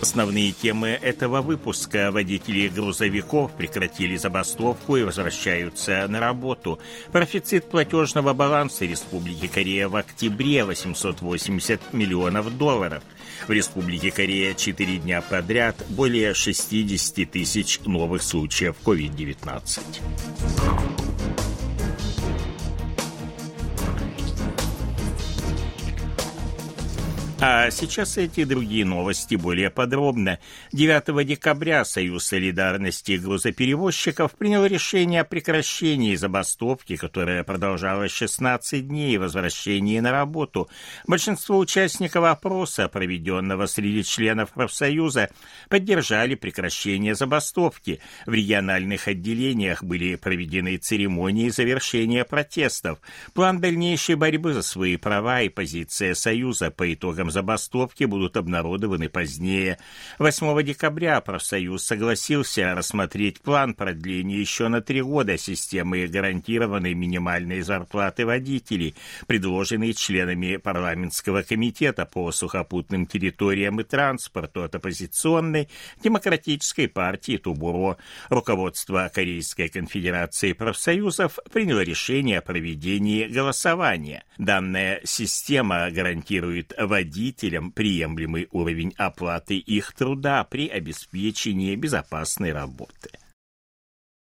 Основные темы этого выпуска. Водители грузовиков прекратили забастовку и возвращаются на работу. Профицит платежного баланса Республики Корея в октябре 880 миллионов долларов. В Республике Корея 4 дня подряд более 60 тысяч новых случаев COVID-19. А сейчас эти другие новости более подробно. 9 декабря Союз солидарности грузоперевозчиков принял решение о прекращении забастовки, которая продолжалась 16 дней и возвращении на работу. Большинство участников опроса, проведенного среди членов профсоюза, поддержали прекращение забастовки. В региональных отделениях были проведены церемонии завершения протестов. План дальнейшей борьбы за свои права и позиция Союза по итогам итогам забастовки будут обнародованы позднее. 8 декабря профсоюз согласился рассмотреть план продления еще на три года системы гарантированной минимальной зарплаты водителей, предложенной членами парламентского комитета по сухопутным территориям и транспорту от оппозиционной демократической партии Тубуро. Руководство Корейской конфедерации профсоюзов приняло решение о проведении голосования. Данная система гарантирует водителям водителям приемлемый уровень оплаты их труда при обеспечении безопасной работы.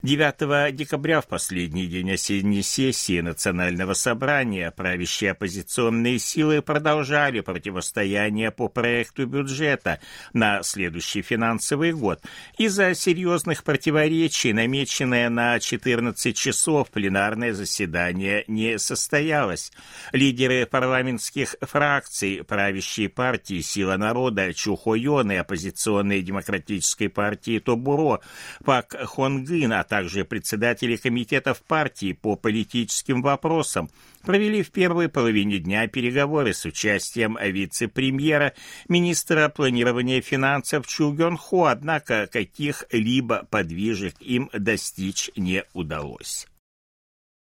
9 декабря, в последний день осенней сессии Национального собрания, правящие оппозиционные силы продолжали противостояние по проекту бюджета на следующий финансовый год. Из-за серьезных противоречий, намеченное на 14 часов, пленарное заседание не состоялось. Лидеры парламентских фракций, правящей партии «Сила народа» Чухойон и оппозиционной демократической партии Тобуро Пак Хонгын, а также председатели комитетов партии по политическим вопросам провели в первой половине дня переговоры с участием вице-премьера, министра планирования финансов Чу Гён Хо, однако каких-либо подвижек им достичь не удалось.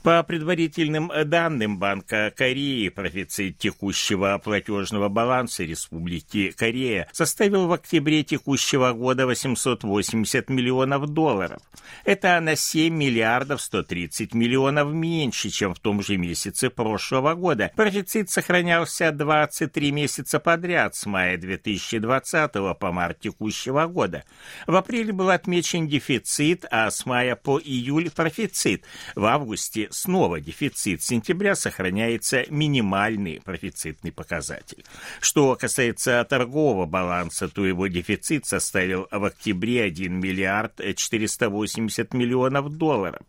По предварительным данным Банка Кореи, профицит текущего платежного баланса Республики Корея составил в октябре текущего года 880 миллионов долларов. Это на 7 миллиардов 130 миллионов меньше, чем в том же месяце прошлого года. Профицит сохранялся 23 месяца подряд с мая 2020 по март текущего года. В апреле был отмечен дефицит, а с мая по июль профицит. В августе снова дефицит. Сентября сохраняется минимальный профицитный показатель. Что касается торгового баланса, то его дефицит составил в октябре 1 миллиард 480 миллионов долларов.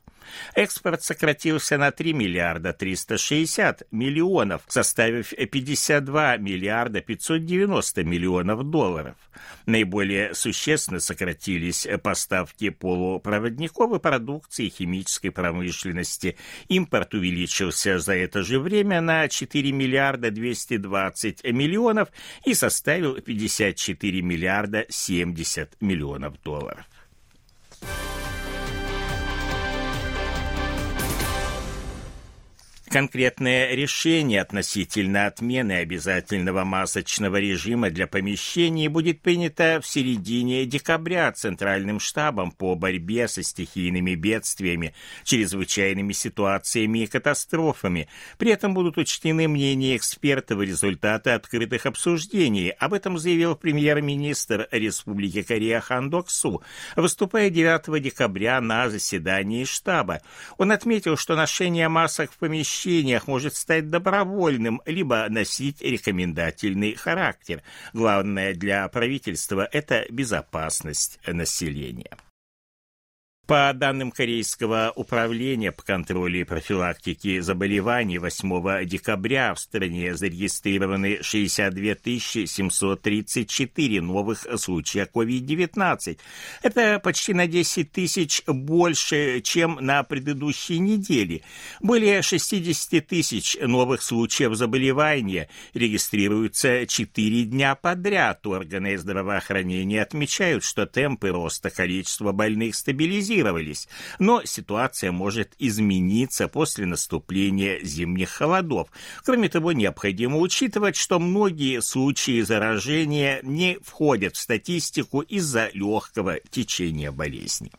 Экспорт сократился на 3 миллиарда 360 миллионов, составив 52 миллиарда 590 миллионов долларов. Наиболее существенно сократились поставки полупроводников и продукции химической промышленности. Импорт увеличился за это же время на 4 миллиарда 220 миллионов и составил 54 миллиарда 70 миллионов долларов. Конкретное решение относительно отмены обязательного масочного режима для помещений будет принято в середине декабря Центральным штабом по борьбе со стихийными бедствиями, чрезвычайными ситуациями и катастрофами. При этом будут учтены мнения экспертов и результаты открытых обсуждений. Об этом заявил премьер-министр Республики Корея Хан Док Су, выступая 9 декабря на заседании штаба. Он отметил, что ношение масок в помещении помещениях может стать добровольным, либо носить рекомендательный характер. Главное для правительства – это безопасность населения. По данным Корейского управления по контролю и профилактике заболеваний 8 декабря в стране зарегистрированы 62 734 новых случая COVID-19. Это почти на 10 тысяч больше, чем на предыдущей неделе. Более 60 тысяч новых случаев заболевания регистрируются 4 дня подряд. Органы здравоохранения отмечают, что темпы роста количества больных стабилизируются стабилизировались, но ситуация может измениться после наступления зимних холодов. Кроме того, необходимо учитывать, что многие случаи заражения не входят в статистику из-за легкого течения болезни.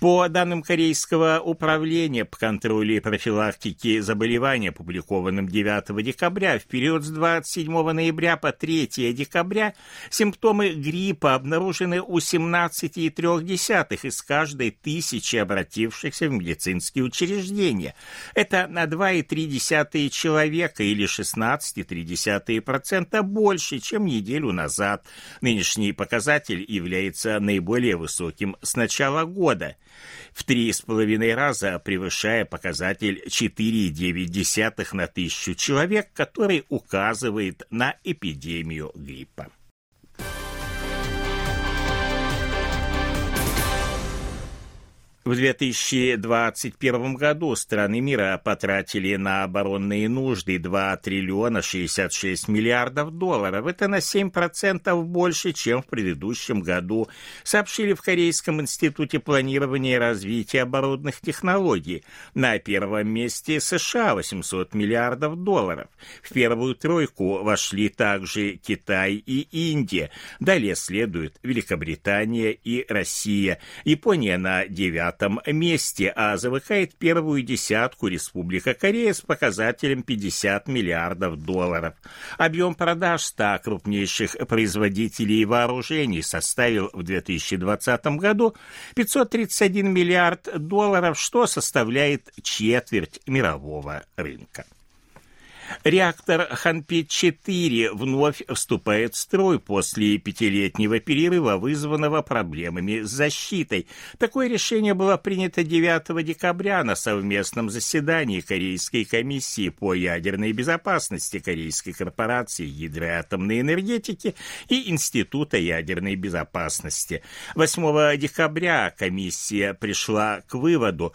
По данным Корейского управления по контролю и профилактике заболеваний, опубликованным 9 декабря, в период с 27 ноября по 3 декабря симптомы гриппа обнаружены у 17,3 из каждой тысячи обратившихся в медицинские учреждения. Это на 2,3 человека или 16,3% больше, чем неделю назад. Нынешний показатель является наиболее высоким с начала года – в три с половиной раза превышая показатель 4,9 на тысячу человек, который указывает на эпидемию гриппа. В 2021 году страны мира потратили на оборонные нужды 2 триллиона 66 миллиардов долларов. Это на 7% больше, чем в предыдущем году, сообщили в Корейском институте планирования и развития оборонных технологий. На первом месте США 800 миллиардов долларов. В первую тройку вошли также Китай и Индия. Далее следуют Великобритания и Россия. Япония на девятом пятом месте, а замыкает первую десятку Республика Корея с показателем 50 миллиардов долларов. Объем продаж 100 крупнейших производителей вооружений составил в 2020 году 531 миллиард долларов, что составляет четверть мирового рынка. Реактор Ханпи-4 вновь вступает в строй после пятилетнего перерыва, вызванного проблемами с защитой. Такое решение было принято 9 декабря на совместном заседании Корейской комиссии по ядерной безопасности Корейской корпорации гидроатомной энергетики и Института ядерной безопасности. 8 декабря комиссия пришла к выводу,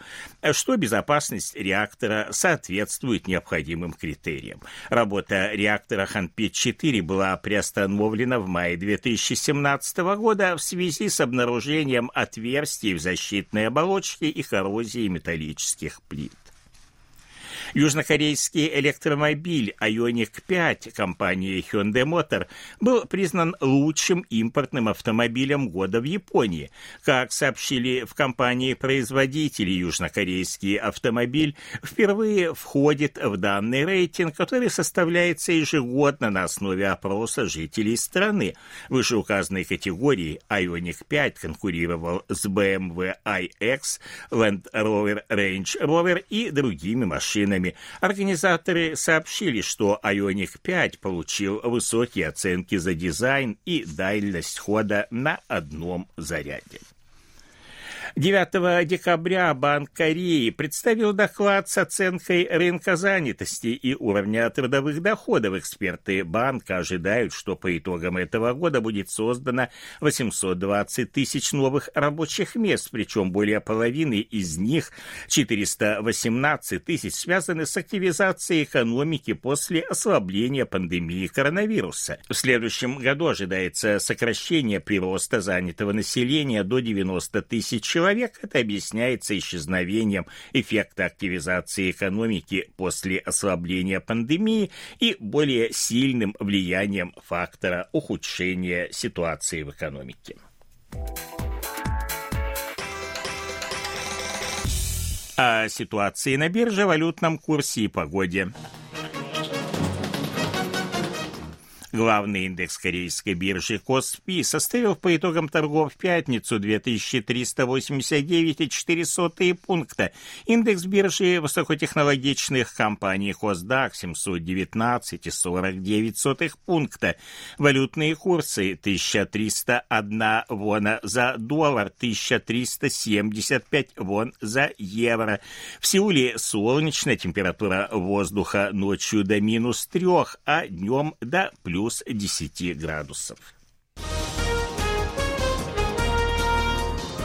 что безопасность реактора соответствует необходимым критериям критериям. Работа реактора Ханпи-4 была приостановлена в мае 2017 года в связи с обнаружением отверстий в защитной оболочке и коррозией металлических плит. Южнокорейский электромобиль Ioniq 5 компании Hyundai Motor был признан лучшим импортным автомобилем года в Японии. Как сообщили в компании-производители, южнокорейский автомобиль впервые входит в данный рейтинг, который составляется ежегодно на основе опроса жителей страны. Вышеуказанной категории Ioniq 5 конкурировал с BMW iX, Land Rover Range Rover и другими машинами программе организаторы сообщили, что Ioniq 5 получил высокие оценки за дизайн и дальность хода на одном заряде. 9 декабря Банк Кореи представил доклад с оценкой рынка занятости и уровня трудовых доходов. Эксперты банка ожидают, что по итогам этого года будет создано 820 тысяч новых рабочих мест, причем более половины из них, 418 тысяч, связаны с активизацией экономики после ослабления пандемии коронавируса. В следующем году ожидается сокращение прироста занятого населения до 90 тысяч человек, человек, это объясняется исчезновением эффекта активизации экономики после ослабления пандемии и более сильным влиянием фактора ухудшения ситуации в экономике. О ситуации на бирже, валютном курсе и погоде. Главный индекс корейской биржи Коспи составил по итогам торгов в пятницу 2389,4 пункта. Индекс биржи высокотехнологичных компаний Косдак 719,49 пункта. Валютные курсы 1301 вона за доллар, 1375 вон за евро. В Сеуле солнечная температура воздуха ночью до минус 3, а днем до плюс 10 градусов.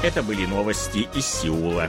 Это были новости из Сеула.